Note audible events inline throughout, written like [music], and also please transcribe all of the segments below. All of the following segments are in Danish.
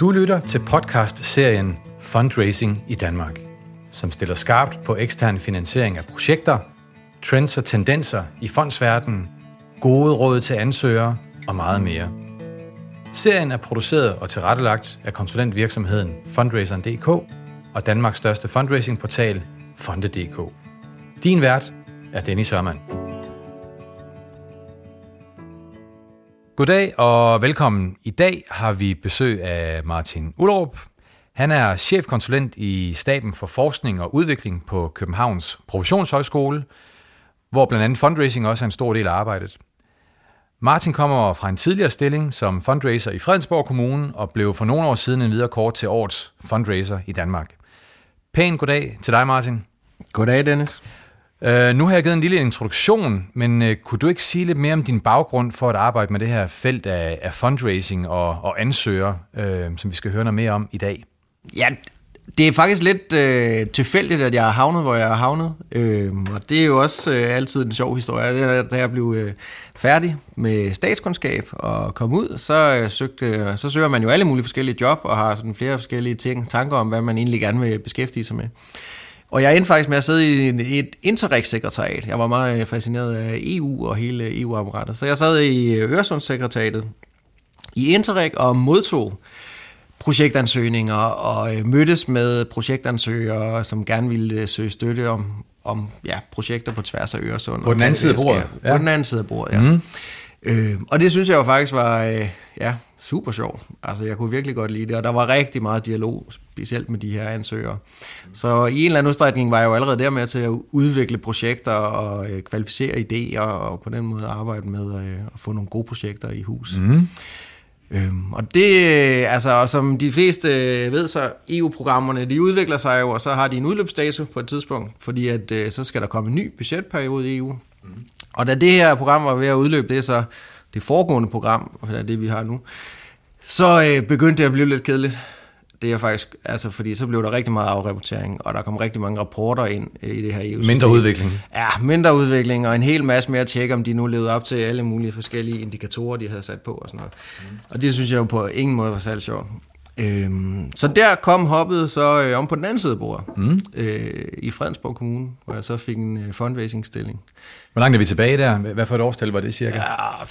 Du lytter til podcast-serien Fundraising i Danmark, som stiller skarpt på ekstern finansiering af projekter, trends og tendenser i fondsverdenen, gode råd til ansøgere og meget mere. Serien er produceret og tilrettelagt af konsulentvirksomheden Fundraiseren.dk og Danmarks største fundraisingportal Fonde.dk. Din vært er Dennis Sørmann. Goddag og velkommen. I dag har vi besøg af Martin Ullerup. Han er chefkonsulent i staben for forskning og udvikling på Københavns Professionshøjskole, hvor blandt andet fundraising også er en stor del af arbejdet. Martin kommer fra en tidligere stilling som fundraiser i Fredensborg Kommune og blev for nogle år siden en videre kort til årets fundraiser i Danmark. Pæn goddag til dig, Martin. Goddag, Dennis. Uh, nu har jeg givet en lille introduktion, men uh, kunne du ikke sige lidt mere om din baggrund for at arbejde med det her felt af, af fundraising og, og ansøger, uh, som vi skal høre noget mere om i dag? Ja, det er faktisk lidt øh, tilfældigt, at jeg har havnet, hvor jeg har havnet. Øh, og det er jo også øh, altid en sjov historie. Da jeg blev øh, færdig med statskundskab og kom ud, så, øh, søgte, så søger man jo alle mulige forskellige job og har sådan flere forskellige ting, tanker om, hvad man egentlig gerne vil beskæftige sig med. Og jeg endte faktisk med at sidde i et Interreg-sekretariat. Jeg var meget øh, fascineret af EU og hele EU-apparatet. Så jeg sad i Øresundssekretariatet i Interreg og modtog projektansøgninger og øh, mødtes med projektansøgere, som gerne ville øh, søge støtte om, om ja, projekter på tværs af Øresund. På den anden side af bordet? Ja. På den anden side af bordet, ja. Mm. Øh, og det synes jeg jo faktisk var øh, ja, super sjovt. Altså, jeg kunne virkelig godt lide det, og der var rigtig meget dialog, specielt med de her ansøgere. Så i en eller anden udstrækning var jeg jo allerede der med til at udvikle projekter og øh, kvalificere idéer, og på den måde arbejde med øh, at få nogle gode projekter i hus. Mm. Øhm, og det, altså, og som de fleste ved, så EU-programmerne, de udvikler sig jo, og så har de en udløbsdato på et tidspunkt, fordi at, øh, så skal der komme en ny budgetperiode i EU. Mm. Og da det her program var ved at udløbe, det er så det foregående program, og det er det, vi har nu, så øh, begyndte det at blive lidt kedeligt. Det er faktisk, altså fordi så blev der rigtig meget afrapportering, og der kom rigtig mange rapporter ind øh, i det her EU-system. Mindre udvikling. Ja, mindre udvikling, og en hel masse mere at tjekke, om de nu levede op til alle mulige forskellige indikatorer, de havde sat på og sådan noget. Mm. Og det synes jeg jo på ingen måde var særlig sjovt. Øhm, så der kom hoppet så øh, om på den anden side af bordet, mm. øh, i Fredensborg Kommune, hvor jeg så fik en øh, fundraising-stilling. Hvor langt er vi tilbage der? Hvad for et årstal var det cirka? Ja,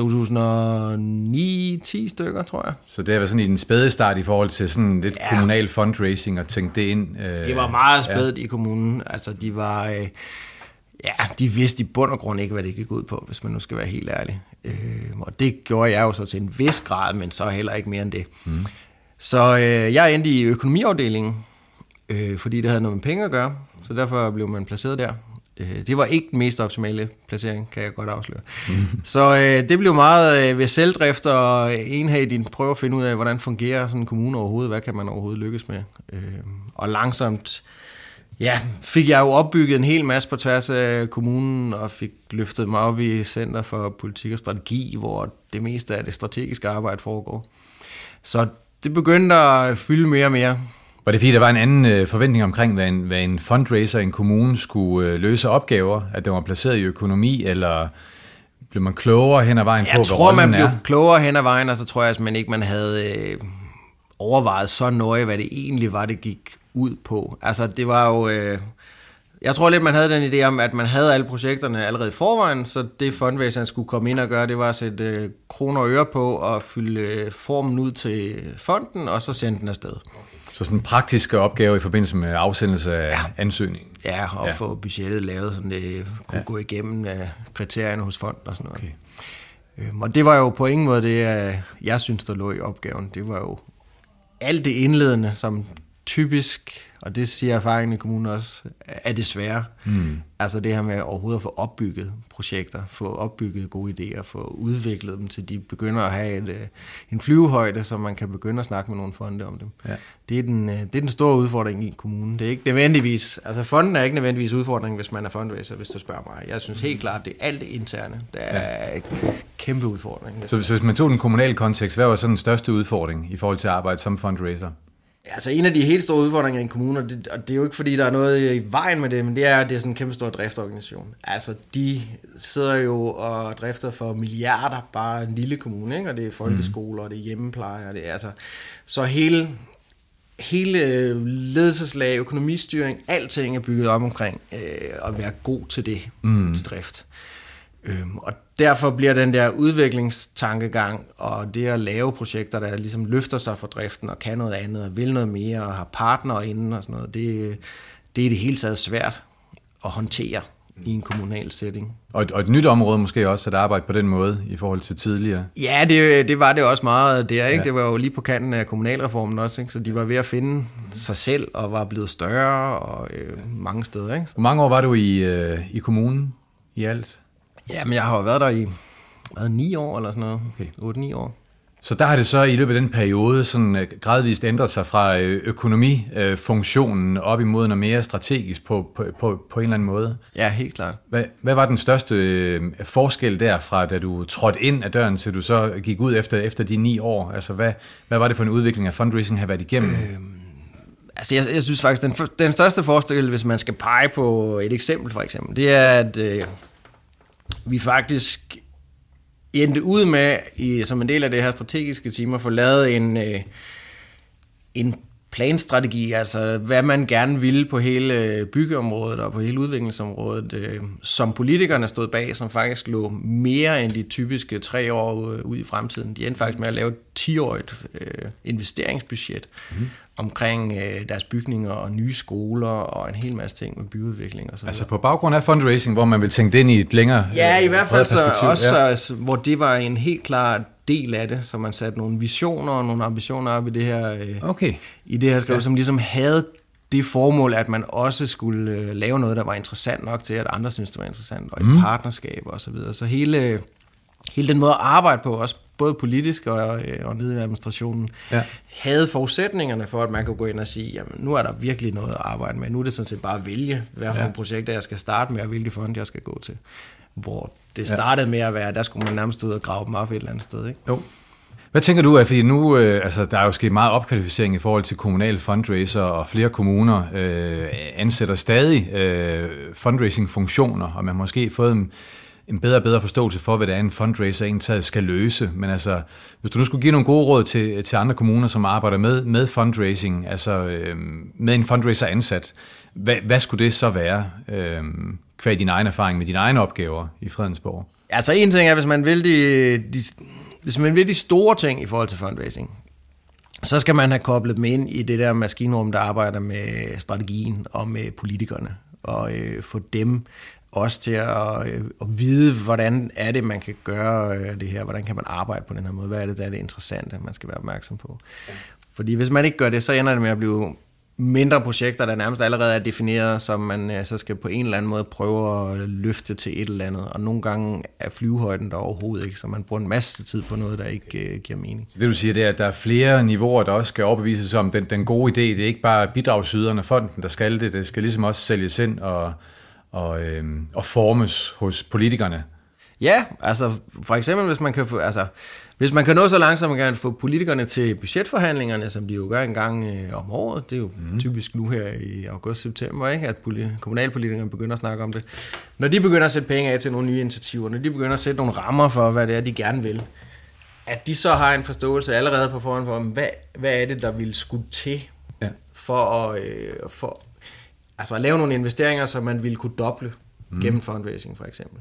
2009-10 stykker, tror jeg. Så det var sådan i den spæde start i forhold til sådan lidt ja. kommunal fundraising og tænke det ind? Øh, det var meget spædt ja. i kommunen. Altså, de var... Øh, ja, de vidste i bund og grund ikke, hvad det gik ud på, hvis man nu skal være helt ærlig. Øh, og det gjorde jeg jo så til en vis grad, men så heller ikke mere end det. Mm. Så øh, jeg endte i økonomiafdelingen, øh, fordi det havde noget med penge at gøre, så derfor blev man placeret der. Øh, det var ikke den mest optimale placering, kan jeg godt afsløre. Mm. Så øh, det blev meget øh, ved selvdrift og enhed prøve at finde ud af, hvordan fungerer sådan en kommune overhovedet, hvad kan man overhovedet lykkes med. Øh, og langsomt ja, fik jeg jo opbygget en hel masse på tværs af kommunen, og fik løftet mig op i Center for Politik og Strategi, hvor det meste af det strategiske arbejde foregår. Så det begyndte at fylde mere og mere. Var det fordi, der var en anden øh, forventning omkring, hvad en, hvad en fundraiser i en kommune skulle øh, løse opgaver? At det var placeret i økonomi, eller blev man klogere hen ad vejen jeg på, Jeg tror, man blev er? klogere hen ad vejen, og så tror jeg at man ikke, man havde øh, overvejet så nøje, hvad det egentlig var, det gik ud på. Altså, det var jo... Øh, jeg tror lidt, man havde den idé om, at man havde alle projekterne allerede i forvejen, så det fundraiseren skulle komme ind og gøre, det var at sætte øh, kroner og øre på og fylde øh, formen ud til fonden, og så sende den afsted. Så sådan praktiske opgaver i forbindelse med afsendelse af ja. ansøgningen? Ja, og ja. få budgettet lavet, så det kunne ja. gå igennem uh, kriterierne hos fonden og sådan noget. Okay. Øhm, og det var jo på ingen måde det, jeg synes, der lå i opgaven. Det var jo alt det indledende, som typisk og det siger erfaringen i kommunen også, er det svære. Mm. Altså det her med overhovedet at få opbygget projekter, få opbygget gode idéer, få udviklet dem, til de begynder at have et, øh, en flyvehøjde, så man kan begynde at snakke med nogle fonde om dem. Ja. Det, er den, øh, det er den store udfordring i kommunen. Det er ikke nødvendigvis, altså fonden er ikke nødvendigvis udfordring, hvis man er fondvæser, hvis du spørger mig. Jeg synes helt klart, det er alt det interne, der er ja. en kæmpe udfordring. Så, så hvis man tog den kommunale kontekst, hvad var så den største udfordring i forhold til at arbejde som fundraiser? Altså en af de helt store udfordringer i en kommune, og det, og det er jo ikke fordi, der er noget i vejen med det, men det er, at det er sådan en kæmpe stor driftorganisation. Altså de sidder jo og drifter for milliarder, bare en lille kommune, ikke? og det er folkeskoler, og det er hjemmepleje, og det er altså... Så hele, hele ledelseslag, økonomistyring, alting er bygget op omkring øh, at være god til det, mm. til drift. Øhm, og derfor bliver den der udviklingstankegang og det at lave projekter, der ligesom løfter sig for driften og kan noget andet og vil noget mere og har partnere inden og sådan noget, det, det er det hele taget svært at håndtere i en kommunal setting. Og et, og et nyt område måske også at arbejde på den måde i forhold til tidligere. Ja, det, det var det også meget der, ikke? Ja. Det var jo lige på kanten af kommunalreformen også, ikke? Så de var ved at finde sig selv og var blevet større og øh, mange steder, ikke? Hvor mange år var du i, øh, i kommunen i alt? Ja, men jeg har jo været der i hvad, 9 år eller sådan noget. Okay. 8-9 år. Så der har det så i løbet af den periode sådan øh, gradvist ændret sig fra øh, økonomifunktionen op imod noget mere strategisk på, på, på, på en eller anden måde. Ja, helt klart. Hvad, hvad var den største øh, forskel derfra, da du trådte ind ad døren, til du så gik ud efter, efter de ni år? Altså, hvad, hvad var det for en udvikling af fundraising har været igennem? Øhm, altså, jeg, jeg synes faktisk, den, den største forskel, hvis man skal pege på et eksempel for eksempel, det er, at øh, vi faktisk endte ud med, i, som en del af det her strategiske team, at få lavet en, øh, en planstrategi, altså hvad man gerne ville på hele byggeområdet og på hele udviklingsområdet, øh, som politikerne stod bag, som faktisk lå mere end de typiske tre år øh, ud i fremtiden. De endte faktisk med at lave et 10-årigt øh, investeringsbudget, mm omkring øh, deres bygninger og nye skoler og en hel masse ting med byudvikling og så Altså på baggrund af fundraising, hvor man vil tænke det ind i et længere Ja, i hvert fald så også, ja. altså, hvor det var en helt klar del af det, så man satte nogle visioner og nogle ambitioner op i det her, øh, okay. i det her skriv, ja. som ligesom havde det formål, at man også skulle øh, lave noget, der var interessant nok til, at andre synes det var interessant, og et mm. partnerskab og så videre. Så hele, hele den måde at arbejde på, også både politisk og, øh, og nede i administrationen, ja. havde forudsætningerne for, at man kunne gå ind og sige, jamen nu er der virkelig noget at arbejde med. Nu er det sådan set bare at vælge, hvad for ja. projekter jeg skal starte med, og hvilke fonde jeg skal gå til. Hvor det startede ja. med at være, der skulle man nærmest ud og grave dem op et eller andet sted. Ikke? Jo. Hvad tænker du af, fordi nu, øh, altså, der er jo sket meget opkvalificering i forhold til kommunale fundraiser, og flere kommuner øh, ansætter stadig øh, fundraising-funktioner, og man har måske fået dem en bedre og bedre forståelse for, hvad det er, en fundraiser egentlig skal løse. Men altså, hvis du nu skulle give nogle gode råd til, til andre kommuner, som arbejder med, med fundraising, altså øh, med en fundraiser ansat, hvad, hvad skulle det så være, øh, kvad din egen erfaring med dine egne opgaver i Fredensborg? Altså en ting er, hvis man vil de, de, hvis man vil de store ting i forhold til fundraising, så skal man have koblet dem ind i det der maskinrum, der arbejder med strategien og med politikerne, og øh, få dem også til at, øh, at vide, hvordan er det, man kan gøre øh, det her, hvordan kan man arbejde på den her måde, hvad er det, der er det interessante, man skal være opmærksom på. Fordi hvis man ikke gør det, så ender det med at blive mindre projekter, der nærmest allerede er defineret, som man øh, så skal på en eller anden måde prøve at løfte til et eller andet. Og nogle gange er flyvehøjden der overhovedet ikke, så man bruger en masse tid på noget, der ikke øh, giver mening. Så det du siger, det er, at der er flere niveauer, der også skal overbevises om den, den gode idé. Det er ikke bare bidragsyderne, fonden, der skal det. Det skal ligesom også sælges ind og og, øh, og formes hos politikerne. Ja, altså for eksempel hvis man kan få, altså, hvis man kan nå så langt, så man kan få politikerne til budgetforhandlingerne, som de jo gør en gang øh, om året, det er jo mm. typisk nu her i august-september, ikke, at kommunalpolitikerne begynder at snakke om det. Når de begynder at sætte penge af til nogle nye initiativer, når de begynder at sætte nogle rammer for, hvad det er, de gerne vil, at de så har en forståelse allerede på forhånd for, hvad, hvad er det, der vil skulle til ja. for, at, øh, for, altså at lave nogle investeringer, som man ville kunne doble mm. gennem fundraising for eksempel.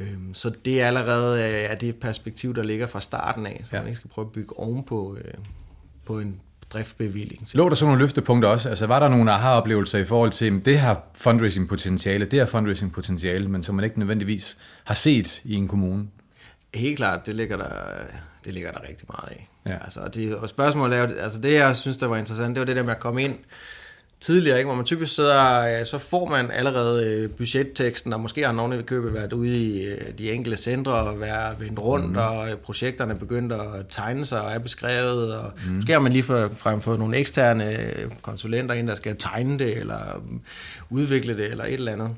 Øhm, så det er allerede øh, er det perspektiv, der ligger fra starten af, så ja. man ikke skal prøve at bygge ovenpå øh, på en driftbevilling. Lå der så nogle løftepunkter også? Altså var der nogle aha-oplevelser i forhold til, at det har fundraising-potentiale, det har fundraising-potentiale, men som man ikke nødvendigvis har set i en kommune? Helt klart, det ligger der, det ligger der rigtig meget af. Ja. Altså, det, og spørgsmålet er altså det jeg synes, der var interessant, det var det der med at komme ind tidligere, ikke? hvor man typisk sidder, øh, så får man allerede øh, budgetteksten, og måske har nogen i købet været ude i øh, de enkelte centre og været vendt rundt, mm. og projekterne begyndt at tegne sig og er beskrevet, og mm. måske har man lige frem fået nogle eksterne konsulenter ind, der skal tegne det, eller udvikle det, eller et eller andet.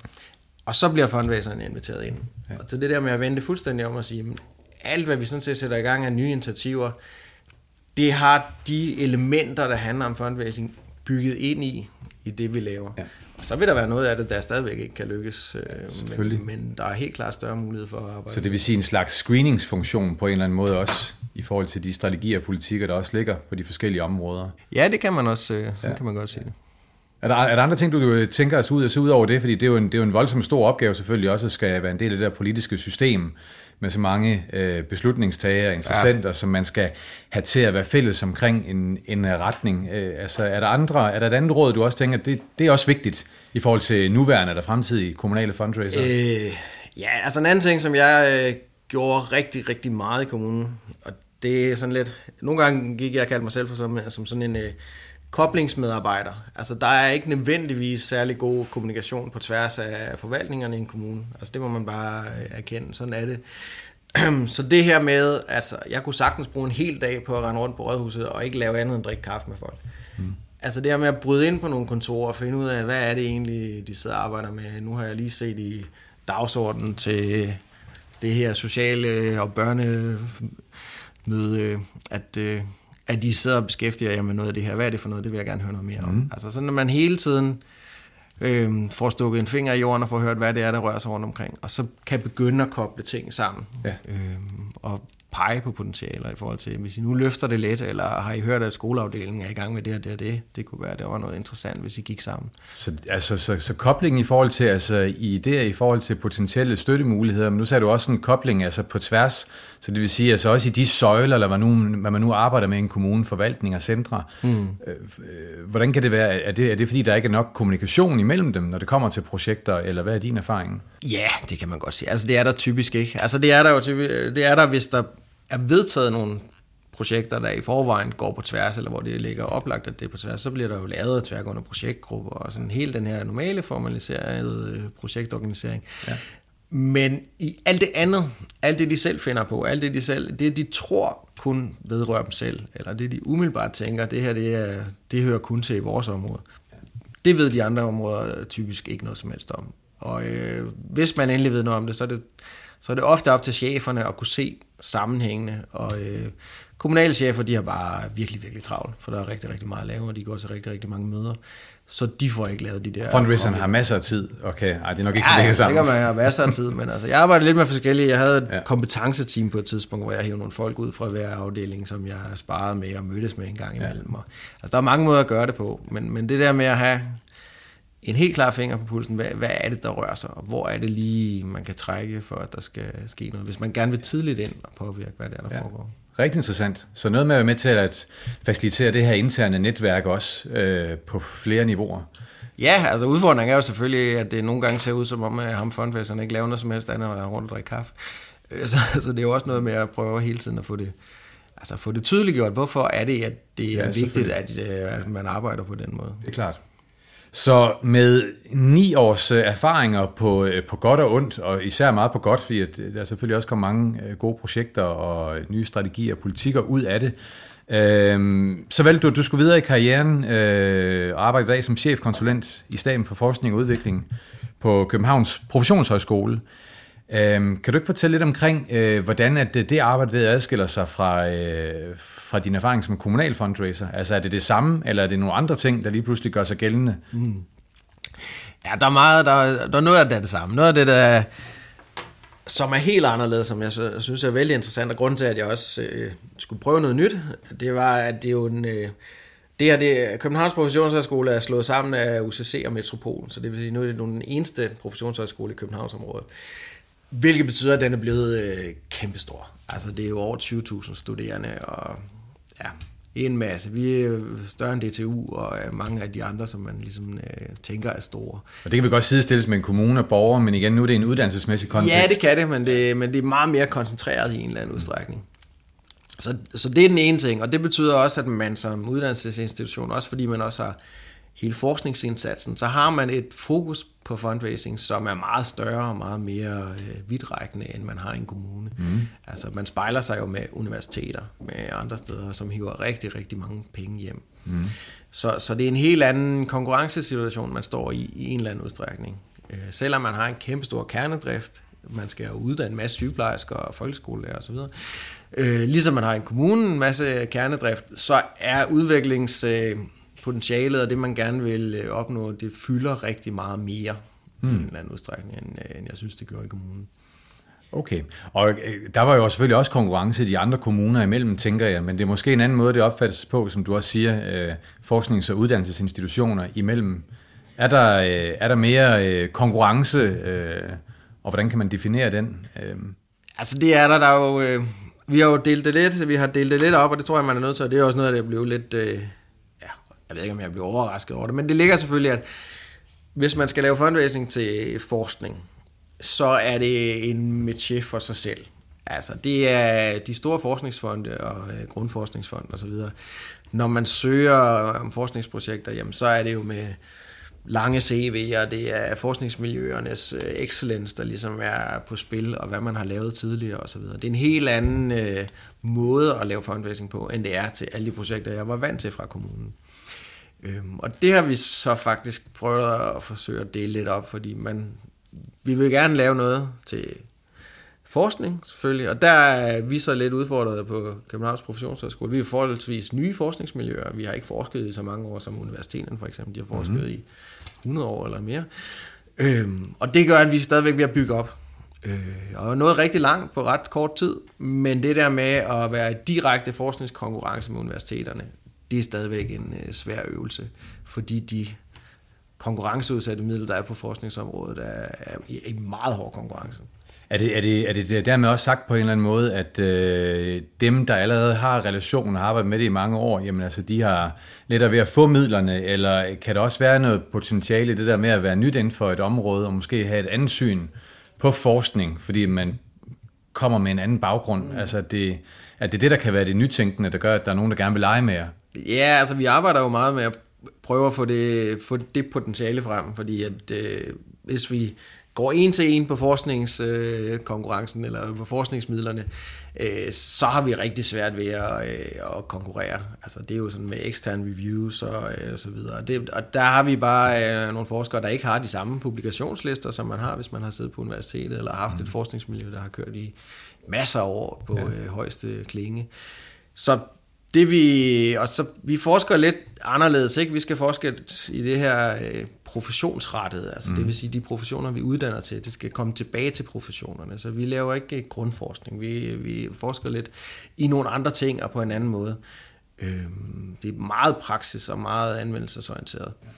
Og så bliver fondvæserne inviteret ind. Ja. Og så det der med at vente fuldstændig om at sige, alt hvad vi sådan set sætter i gang af nye initiativer, det har de elementer, der handler om fundraising, bygget ind i, i det vi laver. Ja. Og så vil der være noget af det, der stadigvæk ikke kan lykkes, øh, men, men der er helt klart større mulighed for at arbejde. Så det vil sige en slags screeningsfunktion på en eller anden måde også, i forhold til de strategier og politikker, der også ligger på de forskellige områder? Ja, det kan man også, øh, ja. kan man godt sige det. Er der, er der andre ting, du tænker os ud, altså ud over det? Fordi det er, jo en, det er jo en voldsom stor opgave selvfølgelig også, at skal være en del af det der politiske system med så mange øh, beslutningstagere og interessenter, ja. som man skal have til at være fælles omkring en, en retning. Øh, altså, er der, andre, er der et andet råd, du også tænker, det, det er også vigtigt i forhold til nuværende eller fremtidige kommunale fundraiser? Øh, ja, altså en anden ting, som jeg øh, gjorde rigtig, rigtig meget i kommunen, og det er sådan lidt... Nogle gange gik jeg og kaldte mig selv for som, som sådan en... Øh, koblingsmedarbejder. Altså, der er ikke nødvendigvis særlig god kommunikation på tværs af forvaltningerne i en kommune. Altså, det må man bare øh, erkende. Sådan er det. [clears throat] Så det her med, altså, jeg kunne sagtens bruge en hel dag på at rende rundt på rådhuset og ikke lave andet end drikke kaffe med folk. Mm. Altså det her med at bryde ind på nogle kontorer og finde ud af, hvad er det egentlig, de sidder og arbejder med. Nu har jeg lige set i dagsordenen til det her sociale og børnemøde, at øh, at de sidder og beskæftiger jer med noget af det her. Hvad er det for noget? Det vil jeg gerne høre noget mere om. Mm. Altså sådan, at man hele tiden øh, får stukket en finger i jorden og får hørt, hvad det er, der rører sig rundt omkring. Og så kan begynde at koble ting sammen. Ja. Øh, og pege på potentialer i forhold til, hvis I nu løfter det lidt, eller har I hørt, at skoleafdelingen er i gang med det og det og det, det kunne være, det var noget interessant, hvis I gik sammen. Så, altså, så, så koblingen i forhold til, altså idéer i forhold til potentielle støttemuligheder, men nu sagde du også en kobling altså på tværs, så det vil sige, altså også i de søjler, eller hvad, nu, hvad man nu arbejder med i en kommune, forvaltning og centre, mm. øh, hvordan kan det være? Er det, er det fordi, der ikke er nok kommunikation imellem dem, når det kommer til projekter, eller hvad er din erfaring? Ja, det kan man godt sige. Altså det er der typisk ikke. Altså det er der jo typisk, det er der, hvis der er vedtaget nogle projekter, der i forvejen går på tværs, eller hvor det ligger oplagt, at det er på tværs, så bliver der jo lavet tværgående projektgrupper, og sådan hele den her normale formaliserede øh, projektorganisering. Ja. Men i alt det andet, alt det de selv finder på, alt det de selv, det de tror kun vedrører dem selv, eller det de umiddelbart tænker, det her det, er, det hører kun til i vores område. Det ved de andre områder typisk ikke noget som helst om. Og øh, hvis man endelig ved noget om det, så er det, så er det ofte op til cheferne at kunne se sammenhængende, og øh, kommunale chefer, de har bare virkelig, virkelig travlt, for der er rigtig, rigtig meget at lave, og de går til rigtig, rigtig mange møder. Så de får ikke lavet de der... Fundraiseren har masser af tid. Okay, Ej, det er nok ikke ja, så længe sammen. Ja, man har masser af tid, men altså, jeg arbejder lidt med forskellige. Jeg havde et ja. kompetenceteam på et tidspunkt, hvor jeg hævde nogle folk ud fra hver afdeling, som jeg sparede med og mødtes med en gang imellem. Ja. Og, altså, der er mange måder at gøre det på, men, men det der med at have en helt klar finger på pulsen, hvad, hvad er det, der rører sig, og hvor er det lige, man kan trække for, at der skal ske noget, hvis man gerne vil tidligt ind og påvirke, hvad det er, der ja. foregår. Rigtig interessant. Så noget med at være med til at facilitere det her interne netværk også øh, på flere niveauer. Ja, altså udfordringen er jo selvfølgelig, at det nogle gange ser ud som om, at ham fundfæsteren ikke laver noget som helst andet, end rundt og drikke kaffe. Øh, så, så det er jo også noget med at prøve hele tiden at få det, altså få det tydeliggjort. Hvorfor er det, at det er ja, vigtigt, at, øh, at man arbejder på den måde? Det er klart. Så med ni års øh, erfaringer på, øh, på godt og ondt, og især meget på godt, fordi øh, der er selvfølgelig også kommet mange gode projekter og nye strategier og politikker ud af det. øh, så valgte du, at du skulle videre i karrieren øh, og arbejde i dag som chefkonsulent i staben for forskning og udvikling på Københavns Professionshøjskole. Øhm, kan du ikke fortælle lidt omkring, øh, hvordan at det, det arbejde det adskiller sig fra, øh, fra din erfaring som kommunal fundraiser? Altså er det det samme, eller er det nogle andre ting, der lige pludselig gør sig gældende? Mm. Ja, der er meget, der, der er noget af det, er det samme. Noget af det, der, som er helt anderledes, som jeg synes er vældig interessant, og grunden til, at jeg også øh, skulle prøve noget nyt, det var, at det er jo en... Øh, det her, det, Københavns Professionshøjskole er slået sammen af UCC og Metropol, så det vil sige, nu er det den eneste professionshøjskole i Københavnsområdet. Hvilket betyder, at den er blevet øh, kæmpestor. Altså det er jo over 20.000 studerende, og ja, en masse. Vi er større end DTU og mange af de andre, som man ligesom øh, tænker er store. Og det kan vi godt sidestilles med en kommune og borger, men igen, nu er det en uddannelsesmæssig kontekst. Ja, det kan det, men det, men det er meget mere koncentreret i en eller anden udstrækning. Så, så det er den ene ting, og det betyder også, at man som uddannelsesinstitution, også fordi man også har hele forskningsindsatsen, så har man et fokus på fundraising, som er meget større og meget mere øh, vidtrækkende, end man har i en kommune. Mm. Altså, man spejler sig jo med universiteter, med andre steder, som hiver rigtig, rigtig mange penge hjem. Mm. Så, så det er en helt anden konkurrencesituation, man står i, i en eller anden udstrækning. Øh, selvom man har en kæmpe stor kernedrift, man skal uddanne en masse sygeplejersker og folkeskolelærer osv., Øh, ligesom man har en kommune en masse kernedrift, så er udviklingspotentialet og det, man gerne vil øh, opnå, det fylder rigtig meget mere mm. i en eller anden udstrækning, end, øh, end jeg synes, det gjorde i kommunen. Okay, og øh, der var jo selvfølgelig også konkurrence i de andre kommuner imellem, tænker jeg, men det er måske en anden måde, det opfattes på, som du også siger, øh, forsknings- og uddannelsesinstitutioner imellem. Er der, øh, er der mere konkurrence, og hvordan kan man definere den? Altså det er der, der er jo, vi har jo delt det lidt, vi har delt det lidt op, og det tror jeg, man er nødt til, og det er også noget, der bliver lidt, jeg ved ikke, om jeg bliver overrasket over det, men det ligger selvfølgelig, at hvis man skal lave fundraising til forskning, så er det en métier for sig selv. Altså, det er de store forskningsfonde og øh, grundforskningsfond og så videre. Når man søger om forskningsprojekter, jamen, så er det jo med lange CV'er, det er forskningsmiljøernes øh, excellence, der ligesom er på spil, og hvad man har lavet tidligere og så videre. Det er en helt anden øh, måde at lave fundraising på, end det er til alle de projekter, jeg var vant til fra kommunen. Øhm, og det har vi så faktisk prøvet at forsøge at dele lidt op, fordi man vi vil gerne lave noget til forskning, selvfølgelig, og der er vi så lidt udfordret på Københavns Professionshøjskole. Vi er forholdsvis nye forskningsmiljøer. Vi har ikke forsket i så mange år som universiteterne, for eksempel. De har forsket mm-hmm. i 100 år eller mere. Øhm, og det gør, at vi stadigvæk vil bygge op. Øh, og noget rigtig langt på ret kort tid, men det der med at være i direkte forskningskonkurrence med universiteterne, det er stadigvæk en øh, svær øvelse, fordi de konkurrenceudsatte midler, der er på forskningsområdet, er, er i meget hård konkurrence. Er det, er, det, er det dermed også sagt på en eller anden måde, at øh, dem, der allerede har relationen og har arbejdet med det i mange år, jamen altså, de har lettere ved at få midlerne, eller kan der også være noget potentiale i det der med at være nyt inden for et område, og måske have et andet syn på forskning, fordi man kommer med en anden baggrund? Mm. Altså, det, er det det, der kan være det nytænkende, der gør, at der er nogen, der gerne vil lege med jer? Ja, altså vi arbejder jo meget med at prøve at få det, få det potentiale frem, fordi at øh, hvis vi går en til en på forskningskonkurrencen øh, eller på forskningsmidlerne, øh, så har vi rigtig svært ved at, øh, at konkurrere. Altså det er jo sådan med eksterne reviews og, øh, og så videre. Det, og der har vi bare øh, nogle forskere, der ikke har de samme publikationslister, som man har, hvis man har siddet på universitetet eller haft mm. et forskningsmiljø, der har kørt i masser af år på ja. øh, højeste klinge. Så det vi, og så, vi forsker lidt anderledes, ikke? Vi skal forske i det her øh, professionsrettet, altså mm. det vil sige, de professioner, vi uddanner til, det skal komme tilbage til professionerne. Så vi laver ikke grundforskning, vi, vi forsker lidt i nogle andre ting og på en anden måde. Øh, det er meget praksis og meget anvendelsesorienteret. Ja.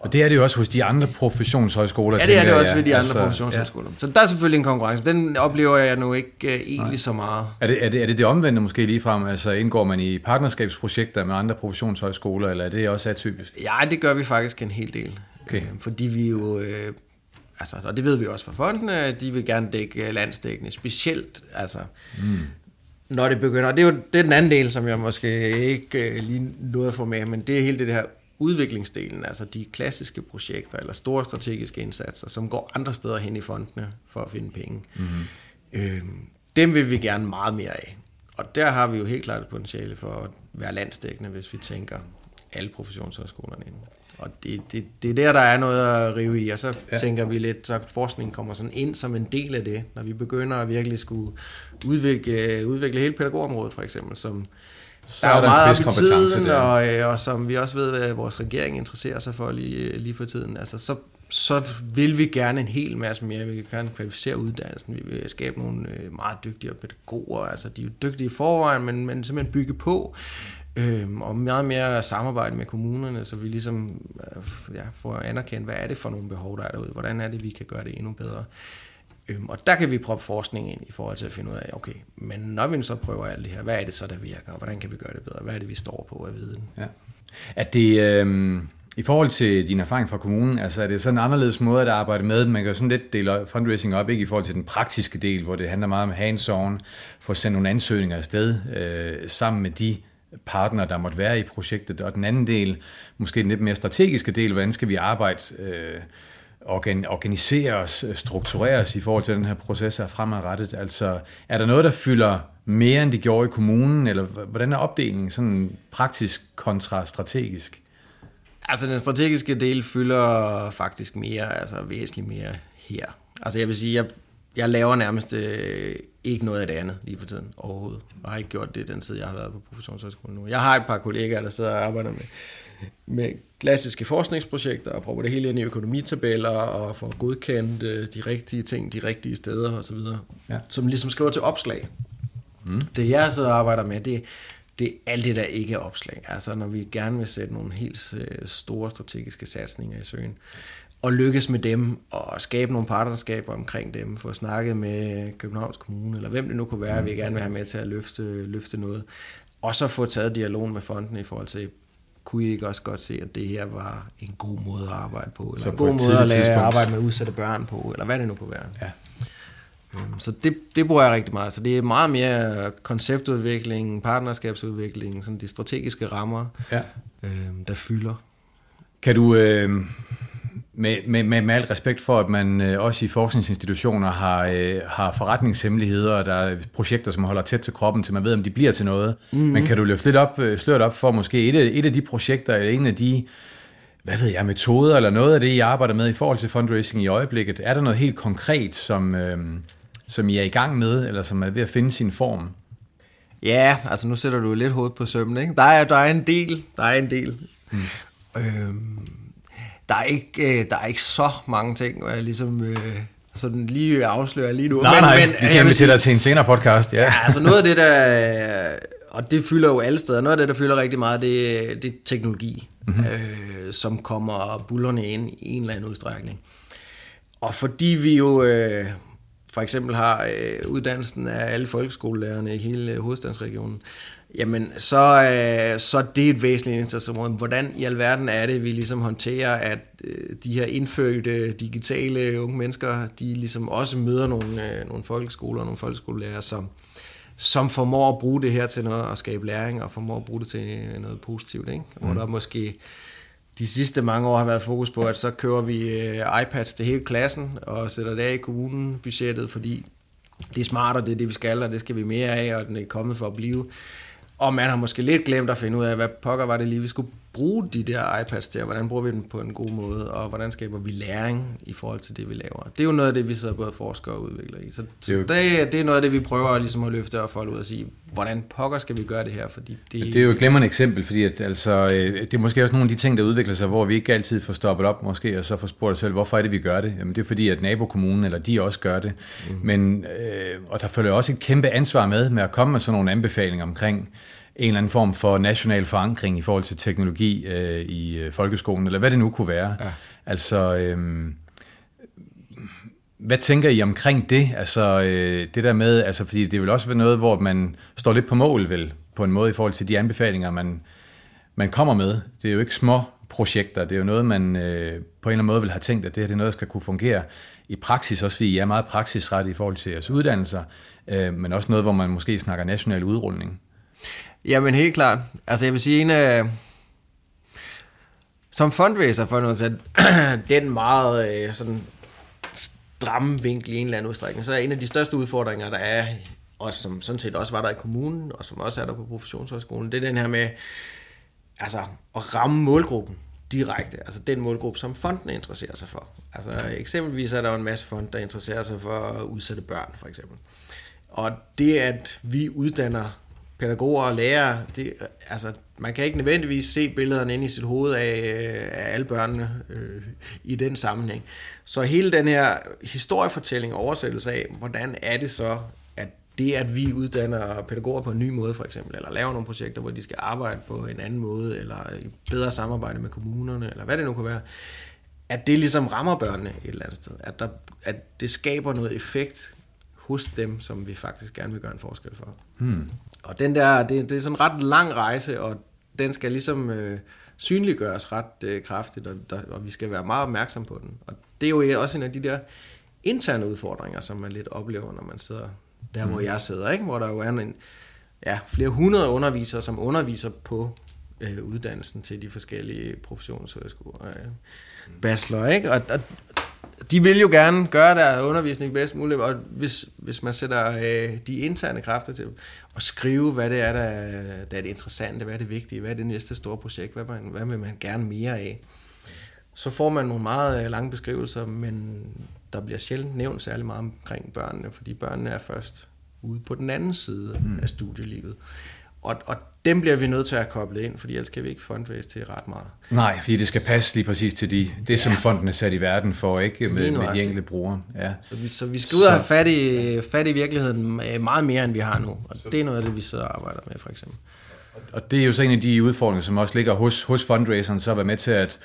Og det er det jo også hos de andre professionshøjskoler. Ja, det er det også ved de andre altså, professionshøjskoler. Ja. Så der er selvfølgelig en konkurrence. Den oplever jeg nu ikke uh, egentlig Nej. så meget. Er det, er, det, er det det omvendte måske ligefrem? Altså indgår man i partnerskabsprojekter med andre professionshøjskoler, eller er det også atypisk? Ja, det gør vi faktisk en hel del. Okay. Øh, fordi vi jo... Øh, altså, og det ved vi også fra fondene, de vil gerne dække landsdækkende, specielt altså, mm. når det begynder. Og det er jo det er den anden del, som jeg måske ikke øh, lige nåede at få med, men det er hele det her udviklingsdelen, altså de klassiske projekter eller store strategiske indsatser, som går andre steder hen i fondene for at finde penge. Mm-hmm. Øh, dem vil vi gerne meget mere af. Og der har vi jo helt klart et potentiale for at være landsdækkende, hvis vi tænker alle professionshøjskolerne ind. Og det, det, det er der, der er noget at rive i, og så ja. tænker vi lidt, så forskningen kommer sådan ind som en del af det, når vi begynder at virkelig skulle udvikle, udvikle hele pædagogområdet for eksempel, som, så er, er der meget op i tiden, der. Og, øh, og som vi også ved, at vores regering interesserer sig for lige, lige for tiden. Altså, så, så vil vi gerne en hel masse mere. Vi vil gerne kvalificere uddannelsen. Vi vil skabe nogle øh, meget dygtige pædagoger. Altså, de er jo dygtige i forvejen, men, men simpelthen bygge på. Øhm, og meget mere samarbejde med kommunerne, så vi ligesom øh, ja, får anerkendt, hvad er det for nogle behov, der er derude. Hvordan er det, vi kan gøre det endnu bedre. Øhm, og der kan vi proppe forskning ind i forhold til at finde ud af, okay, men når vi så prøver alt det her, hvad er det så, der virker, og hvordan kan vi gøre det bedre? Hvad er det, vi står på af viden? Ja. Er det, øh, i forhold til din erfaring fra kommunen, altså er det sådan en anderledes måde at arbejde med? Man kan jo sådan lidt dele fundraising op, ikke i forhold til den praktiske del, hvor det handler meget om hands-on, få sendt nogle ansøgninger afsted øh, sammen med de partner, der måtte være i projektet, og den anden del, måske den lidt mere strategiske del, hvordan skal vi arbejde øh, organisere os, øh, strukturere os i forhold til den her proces er fremadrettet? Altså, er der noget, der fylder mere, end de gjorde i kommunen, eller hvordan er opdelingen sådan praktisk kontra strategisk? Altså, den strategiske del fylder faktisk mere, altså væsentligt mere her. Altså, jeg vil sige, jeg jeg laver nærmest øh, ikke noget af det andet lige for tiden overhovedet. Og har ikke gjort det den tid, jeg har været på professionshøjskolen nu. Jeg har et par kollegaer, der sidder og arbejder med, med klassiske forskningsprojekter og prøver det hele ind i økonomitabeller og får godkendt øh, de rigtige ting, de rigtige steder osv. Ja. Som ligesom skriver til opslag. Mm. Det jeg og arbejder med, det, det er alt det, der ikke er opslag. Altså når vi gerne vil sætte nogle helt øh, store strategiske satsninger i søen, og lykkes med dem, og skabe nogle partnerskaber omkring dem, få snakket med Københavns Kommune, eller hvem det nu kunne være, vi gerne vil have med til at løfte, løfte noget. Og så få taget dialog med fonden i forhold til, kunne I ikke også godt se, at det her var en god måde at arbejde på, eller så en god måde at lade arbejde med udsatte børn på, eller hvad det nu kunne være. Ja. Øhm, så det, det bruger jeg rigtig meget. Så det er meget mere konceptudvikling, partnerskabsudvikling, sådan de strategiske rammer, ja. øh, der fylder. Kan du, øh, med, med, med, med al respekt for, at man øh, også i forskningsinstitutioner har, øh, har forretningshemmeligheder, og der er projekter, som holder tæt til kroppen, til man ved, om de bliver til noget. Mm-hmm. Men kan du løfte lidt op, øh, sløret op for måske et af, et af de projekter, eller en af de hvad ved jeg, metoder, eller noget af det, I arbejder med i forhold til fundraising i øjeblikket? Er der noget helt konkret, som, øh, som I er i gang med, eller som er ved at finde sin form? Ja, altså nu sætter du lidt hovedet på sømmen, ikke? Der er, der er en del, der er en del. Mm. Øhm, der er ikke, øh, der er ikke så mange ting, hvor jeg ligesom... Øh, sådan lige afslører lige nu. Nej, men, nej, men, vi kan invitere dig til en senere podcast, ja. ja. altså noget af det, der, og det fylder jo alle steder, noget af det, der fylder rigtig meget, det, det er teknologi, mm-hmm. øh, som kommer bullerne ind i en eller anden udstrækning. Og fordi vi jo øh, for eksempel har øh, uddannelsen af alle folkeskolelærerne i hele hovedstadsregionen, jamen så, øh, så det er et væsentligt interessområde. Hvordan i alverden er det, vi ligesom håndterer, at øh, de her indfødte digitale unge mennesker, de ligesom også møder nogle, øh, nogle folkeskoler og nogle folkeskolelærer, som, som formår at bruge det her til noget at skabe læring, og formår at bruge det til noget positivt. Ikke? Hvor mm. der måske de sidste mange år har været fokus på, at så kører vi øh, iPads til hele klassen, og sætter det af i kommunen budgettet, fordi det er smart, og det er det, vi skal, og det skal vi mere af, og den er kommet for at blive. Og man har måske lidt glemt at finde ud af, hvad pokker var det lige, vi skulle bruge de der iPads til, og hvordan bruger vi dem på en god måde, og hvordan skaber vi læring i forhold til det, vi laver. Det er jo noget af det, vi sidder både forsker og udvikler i. Så det, det, det er noget af det, vi prøver ligesom at løfte og folde ud og sige, hvordan pokker skal vi gøre det her? Fordi det, det er jo et glemrende eksempel, fordi at, altså, øh, det er måske også nogle af de ting, der udvikler sig, hvor vi ikke altid får stoppet op måske, og så får spurgt os selv, hvorfor er det, vi gør det? Jamen det er fordi, at nabokommunen eller de også gør det. Mm. Men, øh, og der følger også et kæmpe ansvar med, med at komme med sådan nogle anbefalinger omkring, en eller anden form for national forankring i forhold til teknologi øh, i øh, folkeskolen, eller hvad det nu kunne være. Ja. Altså, øh, hvad tænker I omkring det? Altså, øh, det der med, altså, fordi det vil også være noget, hvor man står lidt på mål, vel, på en måde i forhold til de anbefalinger, man, man kommer med. Det er jo ikke små projekter, det er jo noget, man øh, på en eller anden måde vil have tænkt, at det her det er noget, der skal kunne fungere i praksis, også fordi I er meget praksisret i forhold til jeres uddannelser, øh, men også noget, hvor man måske snakker national udrulning. Jamen helt klart. Altså jeg vil sige, en af... Som fundraiser for noget, så [clears throat] den meget øh, sådan stramme vinkel i en eller anden udstrækning, så er en af de største udfordringer, der er, og som sådan set også var der i kommunen, og som også er der på professionshøjskolen, det er den her med altså, at ramme målgruppen direkte, altså den målgruppe, som fonden interesserer sig for. Altså eksempelvis er der jo en masse fond, der interesserer sig for udsatte børn, for eksempel. Og det, at vi uddanner pædagoger og lærere, det, altså, man kan ikke nødvendigvis se billederne ind i sit hoved af, øh, af alle børnene øh, i den sammenhæng. Så hele den her historiefortælling og oversættelse af, hvordan er det så, at det, at vi uddanner pædagoger på en ny måde for eksempel, eller laver nogle projekter, hvor de skal arbejde på en anden måde, eller i bedre samarbejde med kommunerne, eller hvad det nu kan være, at det ligesom rammer børnene et eller andet sted. At, der, at det skaber noget effekt hos dem, som vi faktisk gerne vil gøre en forskel for. Hmm. Og den der, det, det er sådan en ret lang rejse, og den skal ligesom øh, synliggøres ret øh, kraftigt, og, der, og vi skal være meget opmærksom på den. Og det er jo også en af de der interne udfordringer, som man lidt oplever, når man sidder der, hmm. hvor jeg sidder, ikke? hvor der jo er en, ja, flere hundrede undervisere, som underviser på øh, uddannelsen til de forskellige professionshøjskoler, øh, bachelor, ikke? Og, og de vil jo gerne gøre der undervisning bedst muligt, og hvis, hvis man sætter øh, de interne kræfter til at skrive, hvad det er, der, der er det interessante, hvad er det vigtige, hvad er det næste store projekt, hvad, man, hvad vil man gerne mere af, så får man nogle meget øh, lange beskrivelser, men der bliver sjældent nævnt særlig meget omkring børnene, fordi børnene er først ude på den anden side mm. af studielivet. Og, og dem bliver vi nødt til at have koblet ind, fordi ellers kan vi ikke fundraise til ret meget. Nej, fordi det skal passe lige præcis til de, det, ja. som fonden er sat i verden for, ikke med, med de enkelte brugere. Ja. Så, vi, så vi skal ud og have fat i, fat i virkeligheden meget mere, end vi har nu. Og det er noget af det, vi sidder og arbejder med, for eksempel. Og det er jo så en af de udfordringer, som også ligger hos, hos fundraiseren, så at være med til at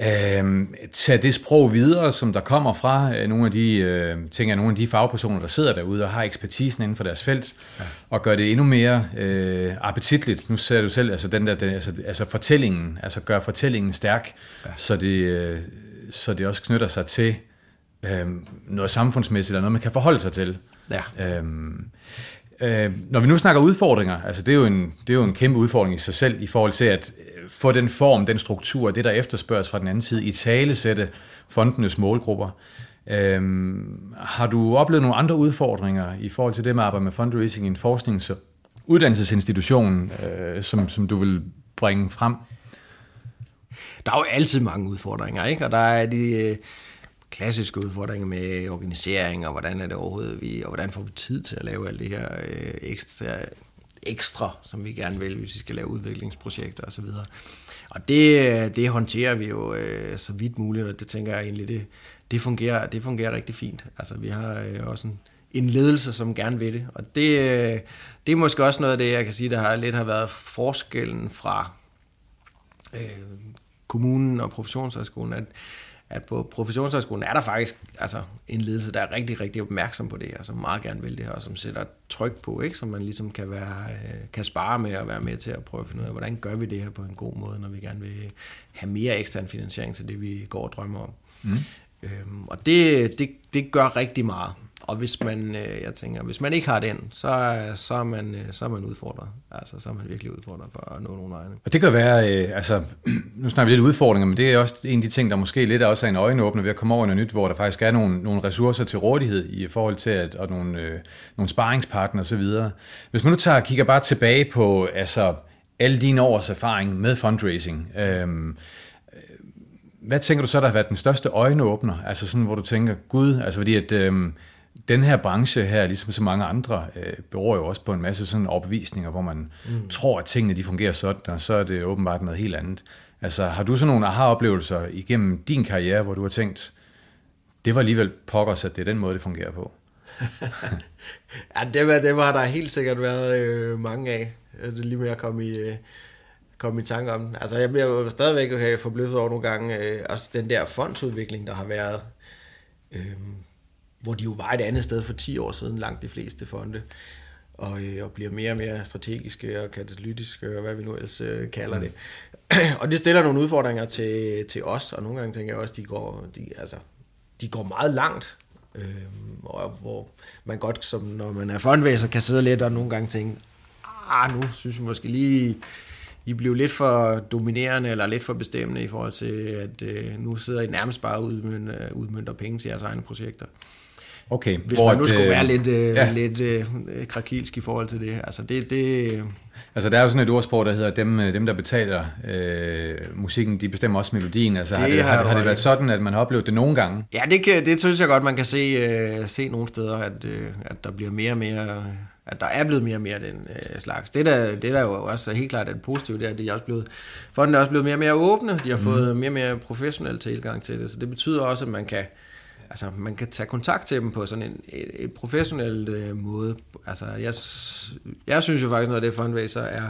øh, tage det sprog videre, som der kommer fra øh, nogle af de, øh, tænker nogle af de fagpersoner, der sidder derude og har ekspertisen inden for deres felt, ja. og gør det endnu mere øh, appetitligt. Nu ser du selv, altså, den der, den, altså, altså fortællingen, altså gør fortællingen stærk, ja. så, det, øh, så det også knytter sig til øh, noget samfundsmæssigt, eller noget, man kan forholde sig til. Ja. Øh, Øh, når vi nu snakker udfordringer, altså det er, jo en, det er jo en kæmpe udfordring i sig selv i forhold til at få den form, den struktur, det der efterspørges fra den anden side, i talesætte fondenes målgrupper. Øhm, har du oplevet nogle andre udfordringer i forhold til det med at arbejde med fundraising i en forsknings- og uddannelsesinstitution, øh, som, som du vil bringe frem? Der er jo altid mange udfordringer, ikke? Og der er de... Øh klassiske udfordringer med organisering, og hvordan er det overhovedet, vi, og hvordan får vi tid til at lave alt det her øh, ekstra, ekstra, som vi gerne vil, hvis vi skal lave udviklingsprojekter osv. Og det, det håndterer vi jo øh, så vidt muligt, og det tænker jeg egentlig, det, det, fungerer, det fungerer rigtig fint. Altså vi har øh, også en, en ledelse, som gerne vil det, og det, øh, det er måske også noget af det, jeg kan sige, der har lidt har været forskellen fra øh, kommunen og professionshøjskolen, at at på professionshøjskolen er der faktisk altså, en ledelse, der er rigtig, rigtig opmærksom på det, og som meget gerne vil det, og som sætter tryk på, ikke? som man ligesom kan, være, øh, kan spare med og være med til at prøve at finde ud af, hvordan gør vi det her på en god måde, når vi gerne vil have mere ekstern finansiering til det, vi går og drømmer om. Mm. Øhm, og det, det, det gør rigtig meget. Og hvis man, øh, jeg tænker, hvis man ikke har den, så, så, er, man, øh, så er man udfordret. Altså, så er man virkelig udfordret for at nå nogle vegne. Og det kan være, øh, altså, [clears throat] nu snakker vi lidt udfordringer, men det er også en af de ting, der måske lidt også er en øjenåbner ved at komme over i noget nyt, hvor der faktisk er nogle, nogle ressourcer til rådighed i forhold til, at, og nogle, øh, nogle sparringspartnere osv. Hvis man nu tager kigger bare tilbage på, altså, alle dine års erfaring med fundraising, øh, hvad tænker du så, der har været den største øjenåbner? Altså sådan, hvor du tænker, gud, altså fordi at, øh, den her branche her, ligesom så mange andre, øh, beror jo også på en masse sådan opvisninger, hvor man mm. tror, at tingene de fungerer sådan, og så er det åbenbart noget helt andet. Altså, har du sådan nogle aha-oplevelser igennem din karriere, hvor du har tænkt, det var alligevel pokkers, at det er den måde, det fungerer på? [laughs] ja, det var, det var der helt sikkert været øh, mange af. Det er lige med at komme i, øh, komme i tanke om Altså, jeg bliver jo stadigvæk øh, forbløffet over nogle gange, øh, også den der fondsudvikling, der har været. Øh, hvor de jo var et andet sted for 10 år siden, langt de fleste fonde, og, øh, og bliver mere og mere strategiske og katalytiske, og hvad vi nu ellers øh, kalder det. [clears throat] og det stiller nogle udfordringer til, til os, og nogle gange tænker jeg også, de går, de, altså, de går meget langt, øh, og hvor man godt, som når man er fondvæser, kan sidde lidt og nogle gange tænke, ah, nu synes jeg måske lige, I blev lidt for dominerende eller lidt for bestemmende i forhold til, at øh, nu sidder I nærmest bare og udmønter, øh, udmynder penge til jeres egne projekter. Okay. Hvis hvor man nu skulle øh, være lidt, øh, ja. lidt øh, krakilsk i forhold til det. Altså, det, det Altså, der er jo sådan et ordsprog, der hedder, dem, øh, dem der betaler øh, musikken, de bestemmer også melodien. Altså, det har, det, har, har, har det været sådan, at man har oplevet det nogle gange? Ja, det, kan, det synes jeg godt, man kan se, øh, se nogle steder, at, øh, at der bliver mere og mere at der er blevet mere og mere den øh, slags. Det der, det der jo også er helt klart er positivt, det er, at de er også blevet, fonden er også blevet mere og mere åbne, de har mm. fået mere og mere professionel tilgang til det, så det betyder også, at man kan, altså, man kan tage kontakt til dem på sådan en et, et professionel øh, måde. Altså, jeg, jeg synes jo faktisk, noget af det fundraiser er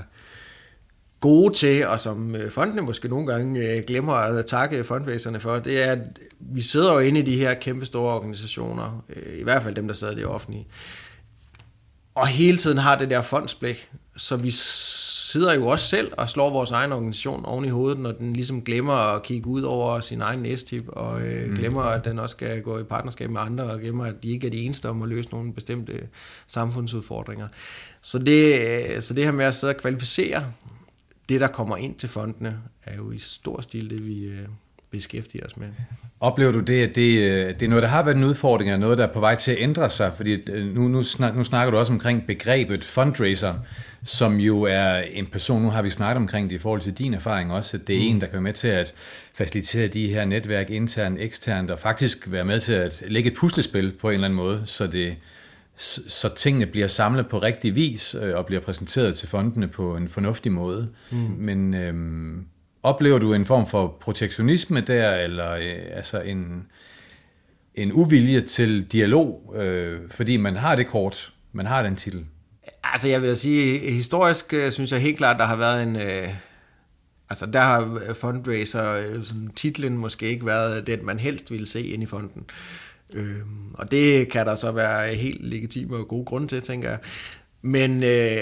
gode til, og som øh, fondene måske nogle gange øh, glemmer at takke fundraiserne for, det er, at vi sidder jo inde i de her kæmpe store organisationer, øh, i hvert fald dem, der sidder i det offentlige, og hele tiden har det der fondsblik, så vi sidder jo også selv og slår vores egen organisation oven i hovedet, når den ligesom glemmer at kigge ud over sin egen næstip, og øh, mm. glemmer, at den også skal gå i partnerskab med andre, og glemmer, at de ikke er de eneste om at løse nogle bestemte samfundsudfordringer. Så det, øh, så det her med at sidde og kvalificere det, der kommer ind til fondene, er jo i stor stil det, vi, øh, beskæftige os med. Oplever du det, at det, øh, det er noget, der har været en udfordring, og noget, der er på vej til at ændre sig? Fordi øh, nu, nu, snak, nu snakker du også omkring begrebet fundraiser, som jo er en person, nu har vi snakket omkring det i forhold til din erfaring også, at det er mm. en, der kan være med til at facilitere de her netværk internt, eksternt, og faktisk være med til at lægge et puslespil på en eller anden måde, så det, så tingene bliver samlet på rigtig vis øh, og bliver præsenteret til fondene på en fornuftig måde. Mm. Men øhm, oplever du en form for protektionisme der, eller øh, altså en, en uvilje til dialog, øh, fordi man har det kort, man har den titel? Altså jeg vil sige, historisk øh, synes jeg helt klart, der har været en... Øh, altså der har øh, fundraiser, øh, sådan, titlen måske ikke været den, man helst ville se ind i fonden. Øh, og det kan der så være helt legitime og gode grunde til, tænker jeg. Men øh,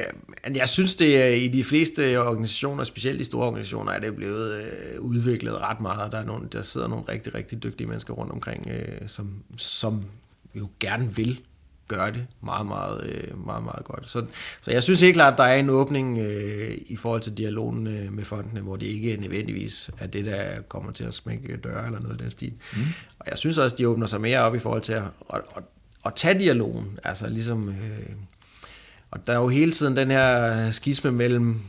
jeg synes, det er i de fleste organisationer, specielt de store organisationer, er det blevet øh, udviklet ret meget. Der, er nogle, der sidder nogle rigtig, rigtig dygtige mennesker rundt omkring, øh, som, som jo gerne vil gøre det meget, meget, øh, meget, meget godt. Så, så jeg synes helt klart, at der er en åbning øh, i forhold til dialogen øh, med fondene, hvor det ikke nødvendigvis er det, der kommer til at smække døre eller noget af den stil. Mm. Og jeg synes også, at de åbner sig mere op i forhold til at, at, at, at tage dialogen. Altså ligesom... Øh, og der er jo hele tiden den her skisme mellem,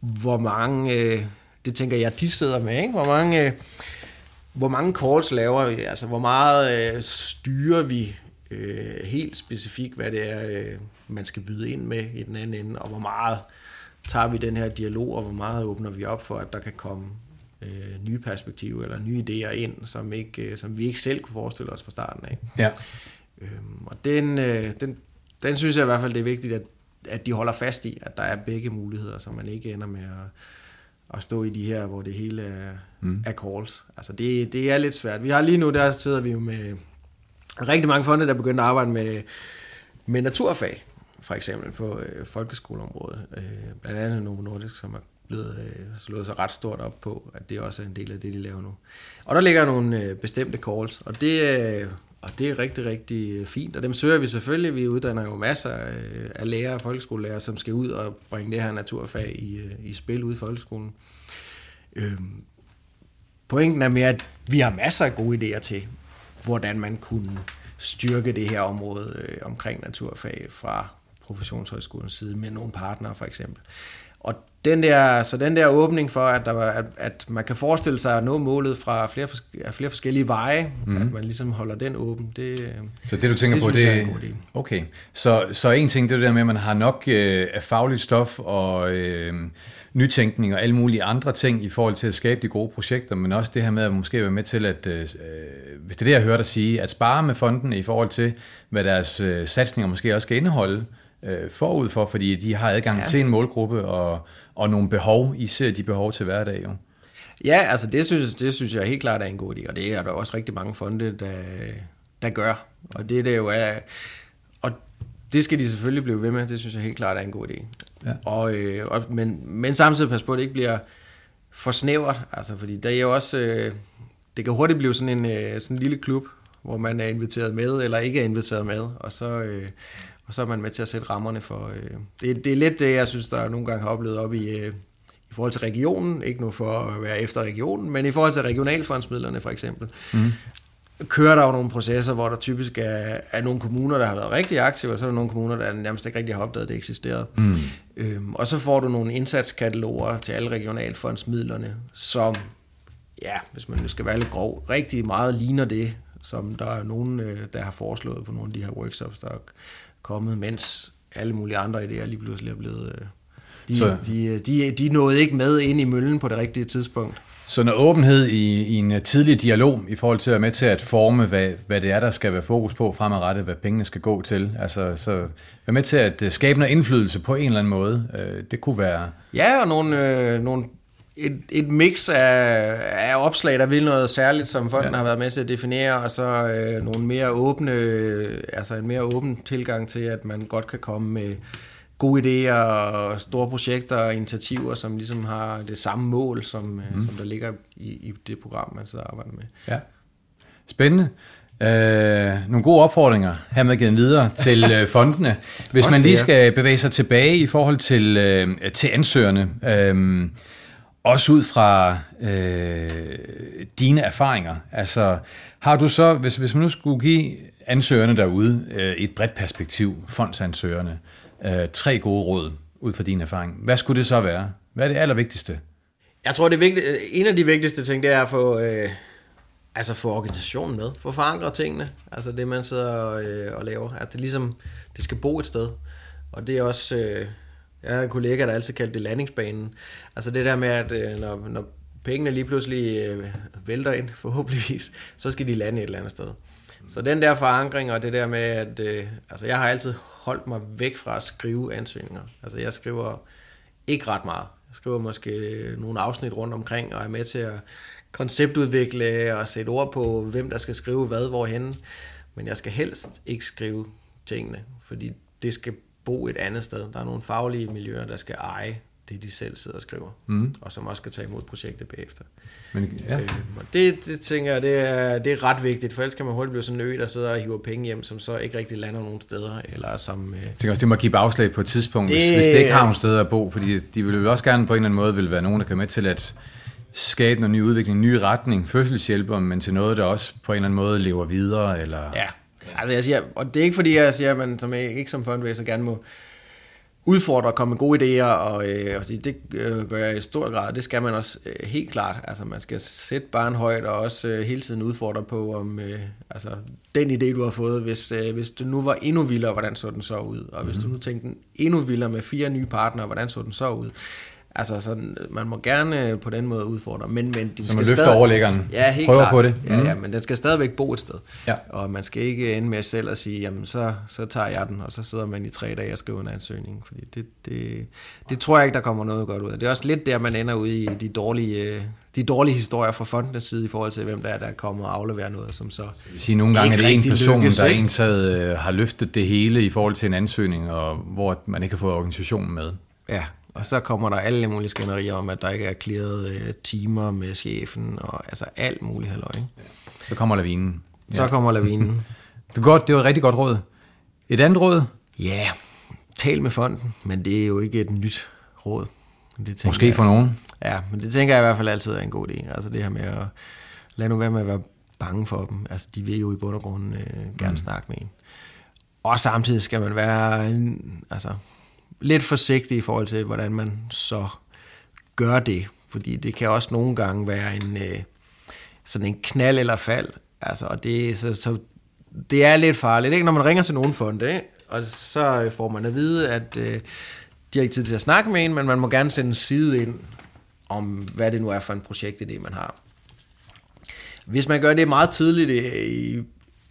hvor mange, øh, det tænker jeg, de sidder med, ikke? hvor mange... Øh, hvor mange calls laver vi, altså hvor meget øh, styrer vi øh, helt specifikt, hvad det er, øh, man skal byde ind med i den anden ende, og hvor meget tager vi den her dialog, og hvor meget åbner vi op for, at der kan komme øh, nye perspektiver eller nye idéer ind, som, ikke, øh, som vi ikke selv kunne forestille os fra starten af. Ja. Øhm, og den, øh, den, den synes jeg i hvert fald, det er vigtigt, at, at de holder fast i, at der er begge muligheder, så man ikke ender med at, at stå i de her, hvor det hele er, mm. er calls. Altså det, det er lidt svært. Vi har lige nu, der sidder vi jo med rigtig mange fonde, der begyndte at arbejde med, med naturfag, for eksempel på øh, folkeskoleområdet. Øh, blandt andet Novo Nordisk, som er blevet øh, slået sig ret stort op på, at det også er en del af det, de laver nu. Og der ligger nogle øh, bestemte calls, og det, øh, og det er rigtig, rigtig fint, og dem søger vi selvfølgelig. Vi uddanner jo masser af lærere og folkeskolelærer, som skal ud og bringe det her naturfag i, øh, i spil ude i folkeskolen. Øhm, pointen er mere, at vi har masser af gode idéer til, hvordan man kunne styrke det her område øh, omkring naturfag fra professionshøjskolens side med nogle partnere for eksempel. Og den der, så den der åbning for, at, der var, at, at man kan forestille sig at nå målet fra flere, af flere forskellige veje, mm. at man ligesom holder den åben, det Så det du tænker det, på, det er Okay, så, så en ting, det er det der med, at man har nok øh, af fagligt stof og øh, nytænkning og alle mulige andre ting i forhold til at skabe de gode projekter, men også det her med at måske være med til at, øh, hvis det er det, jeg hører dig sige, at spare med fonden i forhold til, hvad deres øh, satsninger måske også skal indeholde øh, forud for, fordi de har adgang ja. til en målgruppe og, og nogle behov, I ser de behov til hverdag jo. Ja, altså det synes, det synes jeg helt klart er en god idé, og det er der også rigtig mange fonde, der, der gør. Og det, det jo er, og det skal de selvfølgelig blive ved med, det synes jeg helt klart er en god idé. Ja. Og, øh, og, men, men samtidig pas på, at det ikke bliver for snævert, altså fordi der er jo også, øh, det kan hurtigt blive sådan en, øh, sådan en lille klub, hvor man er inviteret med, eller ikke er inviteret med, og så, øh, og så er man med til at sætte rammerne for... Øh, det, det er lidt det, jeg synes, der nogle gange har oplevet op i, øh, i forhold til regionen, ikke nu for at være efter regionen, men i forhold til regionalfondsmidlerne for eksempel. Mm kører der jo nogle processer, hvor der typisk er, er nogle kommuner, der har været rigtig aktive, og så er der nogle kommuner, der nærmest ikke rigtig har opdaget, at det eksisterede. Mm. Øhm, og så får du nogle indsatskataloger til alle regionalfondsmidlerne, som, ja, hvis man nu skal være lidt grov, rigtig meget ligner det, som der er nogen, øh, der har foreslået på nogle af de her workshops, der er kommet, mens alle mulige andre idéer lige pludselig er blevet... Øh, de, så... de, de, de nåede ikke med ind i møllen på det rigtige tidspunkt. Så noget åbenhed i, i en tidlig dialog i forhold til at være med til at forme, hvad, hvad det er, der skal være fokus på fremadrettet, hvad pengene skal gå til. Altså, så være med til at øh, skabe noget indflydelse på en eller anden måde. Øh, det kunne være... Ja, og nogle, øh, nogle et, et mix af, af opslag, der vil noget særligt, som fonden ja. har været med til at definere, og så øh, nogle mere åbne, altså en mere åben tilgang til, at man godt kan komme med gode idéer og store projekter og initiativer, som ligesom har det samme mål, som, mm. som der ligger i, i det program, man sidder og arbejder med. Ja. Spændende. Øh, nogle gode opfordringer hermed givet videre til [laughs] øh, fondene. Hvis man lige skal bevæge sig tilbage i forhold til, øh, til ansøgerne, øh, også ud fra øh, dine erfaringer. Altså, har du så, hvis, hvis man nu skulle give ansøgerne derude øh, et bredt perspektiv, fondsansøgerne, øh, tre gode råd ud fra din erfaring, hvad skulle det så være? Hvad er det allervigtigste? Jeg tror, det vigtigste, en af de vigtigste ting, det er at få, øh, altså få organisationen med. Få forankret tingene. Altså det, man sidder og, øh, og laver. At det ligesom, det skal bo et sted. Og det er også, øh, jeg har en kollega, der altid kaldte det landingsbanen. Altså det der med, at øh, når, når pengene lige pludselig øh, vælter ind, [laughs] forhåbentligvis, så skal de lande et eller andet sted. Så den der forankring og det der med, at øh, altså jeg har altid holdt mig væk fra at skrive ansøgninger. Altså jeg skriver ikke ret meget. Jeg skriver måske øh, nogle afsnit rundt omkring, og er med til at konceptudvikle og sætte ord på, hvem der skal skrive hvad, hvorhen. Men jeg skal helst ikke skrive tingene, fordi det skal bo et andet sted. Der er nogle faglige miljøer, der skal eje det, de selv sidder og skriver, mm. og som også skal tage imod projektet bagefter. Men, ja. øh, og det, det tænker jeg, det er, det er ret vigtigt, for ellers kan man hurtigt blive sådan en ø, der sidder og hiver penge hjem, som så ikke rigtig lander nogen steder, eller som... Øh, jeg tænker også, det må give afslag på et tidspunkt, det, hvis, hvis det ikke har nogen steder at bo, fordi de vil jo også gerne på en eller anden måde vil være nogen, der kan med til at skabe noget ny udvikling, ny retning, fødselshjælper, men til noget, der også på en eller anden måde lever videre, eller... Ja, altså jeg siger, og det er ikke fordi, jeg siger, at man som ikke som fundraiser gerne må udfordre og komme med gode idéer, og, øh, og det, det øh, gør jeg i stor grad. Det skal man også øh, helt klart. Altså man skal sætte barn højt og også øh, hele tiden udfordre på, om øh, altså, den idé, du har fået, hvis, øh, hvis det nu var endnu vildere, hvordan så den så ud? Og hvis du mhm. nu tænkte den endnu vildere med fire nye partnere, hvordan så den så ud? Altså, sådan, man må gerne på den måde udfordre, men, men de Så man løfter stadig, overlæggeren, ja, helt prøver klart. på det. Mm. Ja, ja, mhm. men den skal stadigvæk bo et sted. Ja. Og man skal ikke ende med selv at sige, jamen så, så tager jeg den, og så sidder man i tre dage og skriver en ansøgning. Fordi det, det, det tror jeg ikke, der kommer noget godt ud af. Det er også lidt der, man ender ude i de dårlige, de dårlige historier fra fondenes side, i forhold til, hvem der er, der kommer og afleverer noget, som så... Vil sige, nogle gange er det en person, lykkes, der en taget, øh, har løftet det hele i forhold til en ansøgning, og hvor man ikke har fået organisationen med. Ja, og så kommer der alle mulige skænderier om, at der ikke er klaret øh, timer med chefen, og altså alt muligt halløj. Ikke? Så kommer lavinen. Så ja. kommer lavinen. [laughs] det, er godt, det var et rigtig godt råd. Et andet råd? Ja, tal med fonden, men det er jo ikke et nyt råd. Det Måske for nogen. Ja, men det tænker jeg i hvert fald altid er en god idé. Altså det her med at lade nu være med at være bange for dem. Altså de vil jo i bund og grund øh, gerne mm. snakke med en. Og samtidig skal man være en, altså, lidt forsigtig i forhold til, hvordan man så gør det. Fordi det kan også nogle gange være en, øh, sådan en knald eller fald. Altså, og det, så, så, det er lidt farligt, ikke? når man ringer til nogen fonde, ikke? og så øh, får man at vide, at øh, de har ikke tid til at snakke med en, men man må gerne sende en side ind om, hvad det nu er for en projektidé, man har. Hvis man gør det meget tidligt øh, i,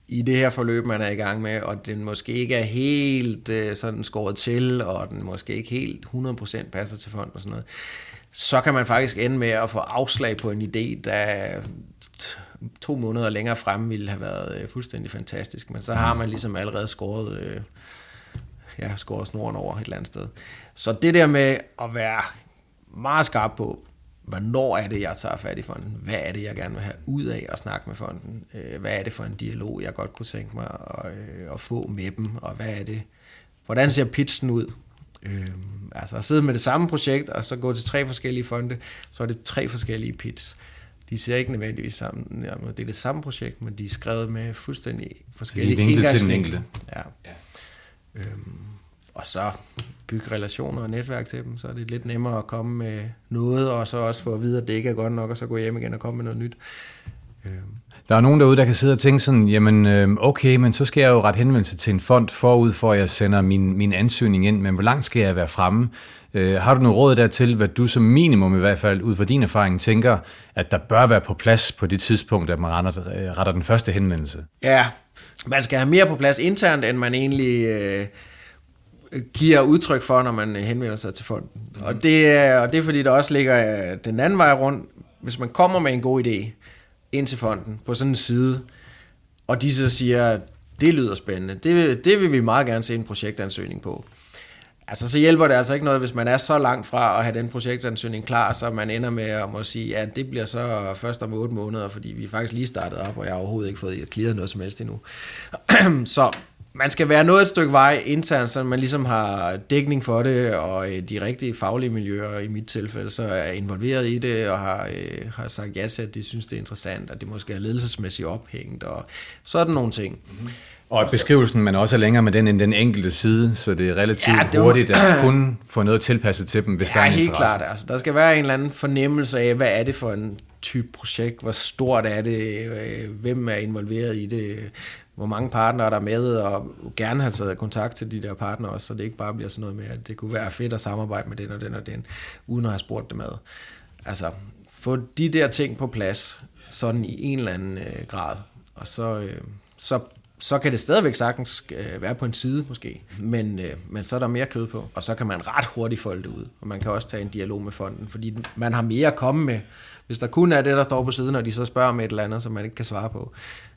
i det her forløb, man er i gang med, og den måske ikke er helt øh, sådan skåret til, og den måske ikke helt 100% passer til fond og sådan noget, så kan man faktisk ende med at få afslag på en idé, der to måneder længere frem ville have været øh, fuldstændig fantastisk. Men så har man ligesom allerede skåret, øh, ja, skåret snoren over et eller andet sted. Så det der med at være meget skarp på, hvornår er det, jeg tager fat i fonden? Hvad er det, jeg gerne vil have ud af at snakke med fonden? Øh, hvad er det for en dialog, jeg godt kunne tænke mig at, øh, at få med dem? Og hvad er det? Hvordan ser pitchen ud? Øh, altså at sidde med det samme projekt, og så gå til tre forskellige fonde, så er det tre forskellige pitches. De ser ikke nødvendigvis sammen. Det er det samme projekt, men de er skrevet med fuldstændig forskellige indgangsvinkler. til den enkelte. Ja. ja. Øhm, og så bygge relationer og netværk til dem, så er det lidt nemmere at komme med noget, og så også få at vide, at det ikke er godt nok, og så gå hjem igen og komme med noget nyt. Øhm. Der er nogen derude, der kan sidde og tænke sådan, jamen øhm, okay, men så skal jeg jo ret henvendelse til en fond forud for, at jeg sender min, min ansøgning ind, men hvor langt skal jeg være fremme? Øh, har du noget råd der til, hvad du som minimum i hvert fald, ud fra din erfaring, tænker, at der bør være på plads på det tidspunkt, at man retter, øh, retter den første henvendelse? Ja, man skal have mere på plads internt, end man egentlig... Øh giver udtryk for, når man henvender sig til fonden. Mm. Og, det er, og det er fordi, der også ligger øh, den anden vej rundt. Hvis man kommer med en god idé ind til fonden på sådan en side, og de så siger, det lyder spændende, det, det vil vi meget gerne se en projektansøgning på. Altså, så hjælper det altså ikke noget, hvis man er så langt fra at have den projektansøgning klar, så man ender med at må sige, at det bliver så først om 8 måneder, fordi vi faktisk lige startet op, og jeg har overhovedet ikke fået clearet noget som helst endnu. [clears throat] så man skal være noget et stykke vej internt, så man ligesom har dækning for det, og øh, de rigtige faglige miljøer i mit tilfælde, så er involveret i det, og har, øh, har sagt ja til, at de synes, det er interessant, at det måske er ledelsesmæssigt ophængt, og sådan nogle ting. Mm-hmm. Og at beskrivelsen, man også er længere med den end den enkelte side, så det er relativt ja, det var... hurtigt at kun få noget tilpasset til dem, hvis ja, der er en helt interesse. klart. Altså, der skal være en eller anden fornemmelse af, hvad er det for en type projekt, hvor stort er det, øh, hvem er involveret i det, hvor mange partnere der er med, og gerne have taget kontakt til de der partnere også, så det ikke bare bliver sådan noget med, at det kunne være fedt at samarbejde med den og den og den, uden at have spurgt dem med. Altså, få de der ting på plads, sådan i en eller anden øh, grad, og så, øh, så så kan det stadigvæk sagtens øh, være på en side måske, men, øh, men så er der mere kød på, og så kan man ret hurtigt folde det ud, og man kan også tage en dialog med fonden, fordi man har mere at komme med. Hvis der kun er det, der står på siden, og de så spørger om et eller andet, som man ikke kan svare på,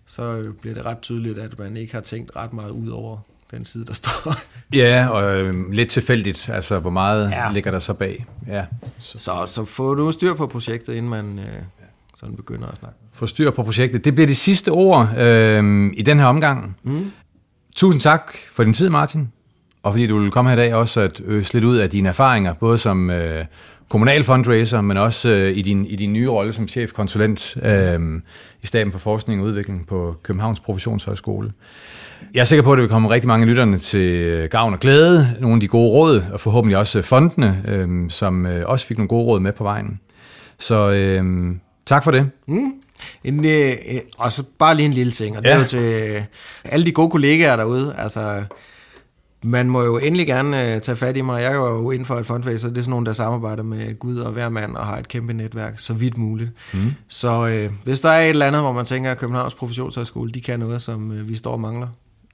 så bliver det ret tydeligt, at man ikke har tænkt ret meget ud over den side, der står. [laughs] Ja, og øh, lidt tilfældigt, altså hvor meget ja. ligger der så bag. Ja. Så, så, så få du styr på projektet, inden man... Øh, sådan begynder at snakke. Få styr på projektet. Det bliver de sidste ord øh, i den her omgang. Mm. Tusind tak for din tid, Martin, og fordi du vil komme her i dag også at øse lidt ud af dine erfaringer, både som øh, kommunal fundraiser, men også øh, i, din, i din nye rolle som chefkonsulent øh, i Staben for Forskning og Udvikling på Københavns Professionshøjskole. Jeg er sikker på, at det vil komme rigtig mange af lytterne til gavn og glæde, nogle af de gode råd, og forhåbentlig også fondene, øh, som øh, også fik nogle gode råd med på vejen. Så øh, Tak for det. Mm. En, øh, og så bare lige en lille ting, og det ja. er jo til øh, alle de gode kollegaer derude. Altså, man må jo endelig gerne øh, tage fat i mig. Jeg er jo inden for et fundraiser. Det er sådan nogen, der samarbejder med Gud og hver mand og har et kæmpe netværk, så vidt muligt. Mm. Så øh, hvis der er et eller andet, hvor man tænker, at Københavns Professionshøjskole, de kan noget, som øh, vi står og mangler,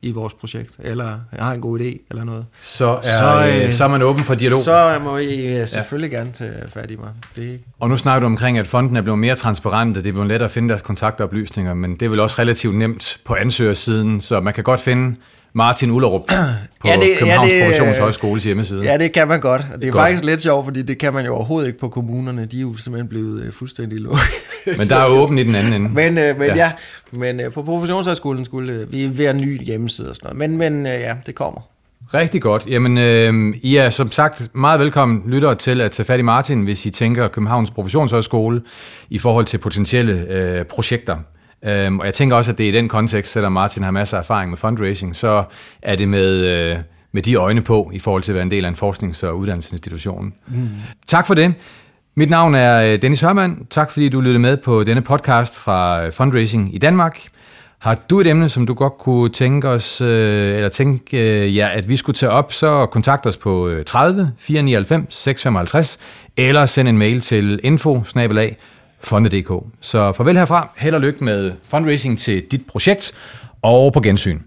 i vores projekt, eller jeg har en god idé, eller noget. Så er, så, øh, så er man åben for dialog? Så må I selvfølgelig ja. gerne tage fat i mig. Det Og nu snakker du omkring, at fonden er blevet mere transparente, det er blevet lettere at finde deres kontaktoplysninger, men det er vel også relativt nemt på ansøgersiden, så man kan godt finde Martin Ullerup på ja, det, Københavns ja, det, Professionshøjskoles hjemmeside. Ja, det kan man godt. Det er godt. faktisk lidt sjovt, fordi det kan man jo overhovedet ikke på kommunerne. De er jo simpelthen blevet øh, fuldstændig lukket. [laughs] men der er åben i den anden ende. Men, øh, men ja. ja, men øh, på Professionshøjskolen skulle øh, vi være ny hjemmeside og sådan noget. Men, men øh, ja, det kommer. Rigtig godt. Jamen, øh, I er som sagt meget velkommen lyttere til at tage fat i Martin, hvis I tænker Københavns Professionshøjskole i forhold til potentielle øh, projekter. Øhm, og jeg tænker også, at det er i den kontekst, selvom Martin har masser af erfaring med fundraising, så er det med, øh, med de øjne på, i forhold til at være en del af en forsknings- og uddannelsesinstitution. Mm. Tak for det. Mit navn er øh, Dennis Hørmann. Tak fordi du lyttede med på denne podcast fra øh, Fundraising i Danmark. Har du et emne, som du godt kunne tænke os, øh, eller tænke ja, at vi skulle tage op, så kontakt os på 30 499 655, eller send en mail til info fonde.dk. Så farvel herfra. Held og lykke med fundraising til dit projekt, og på gensyn.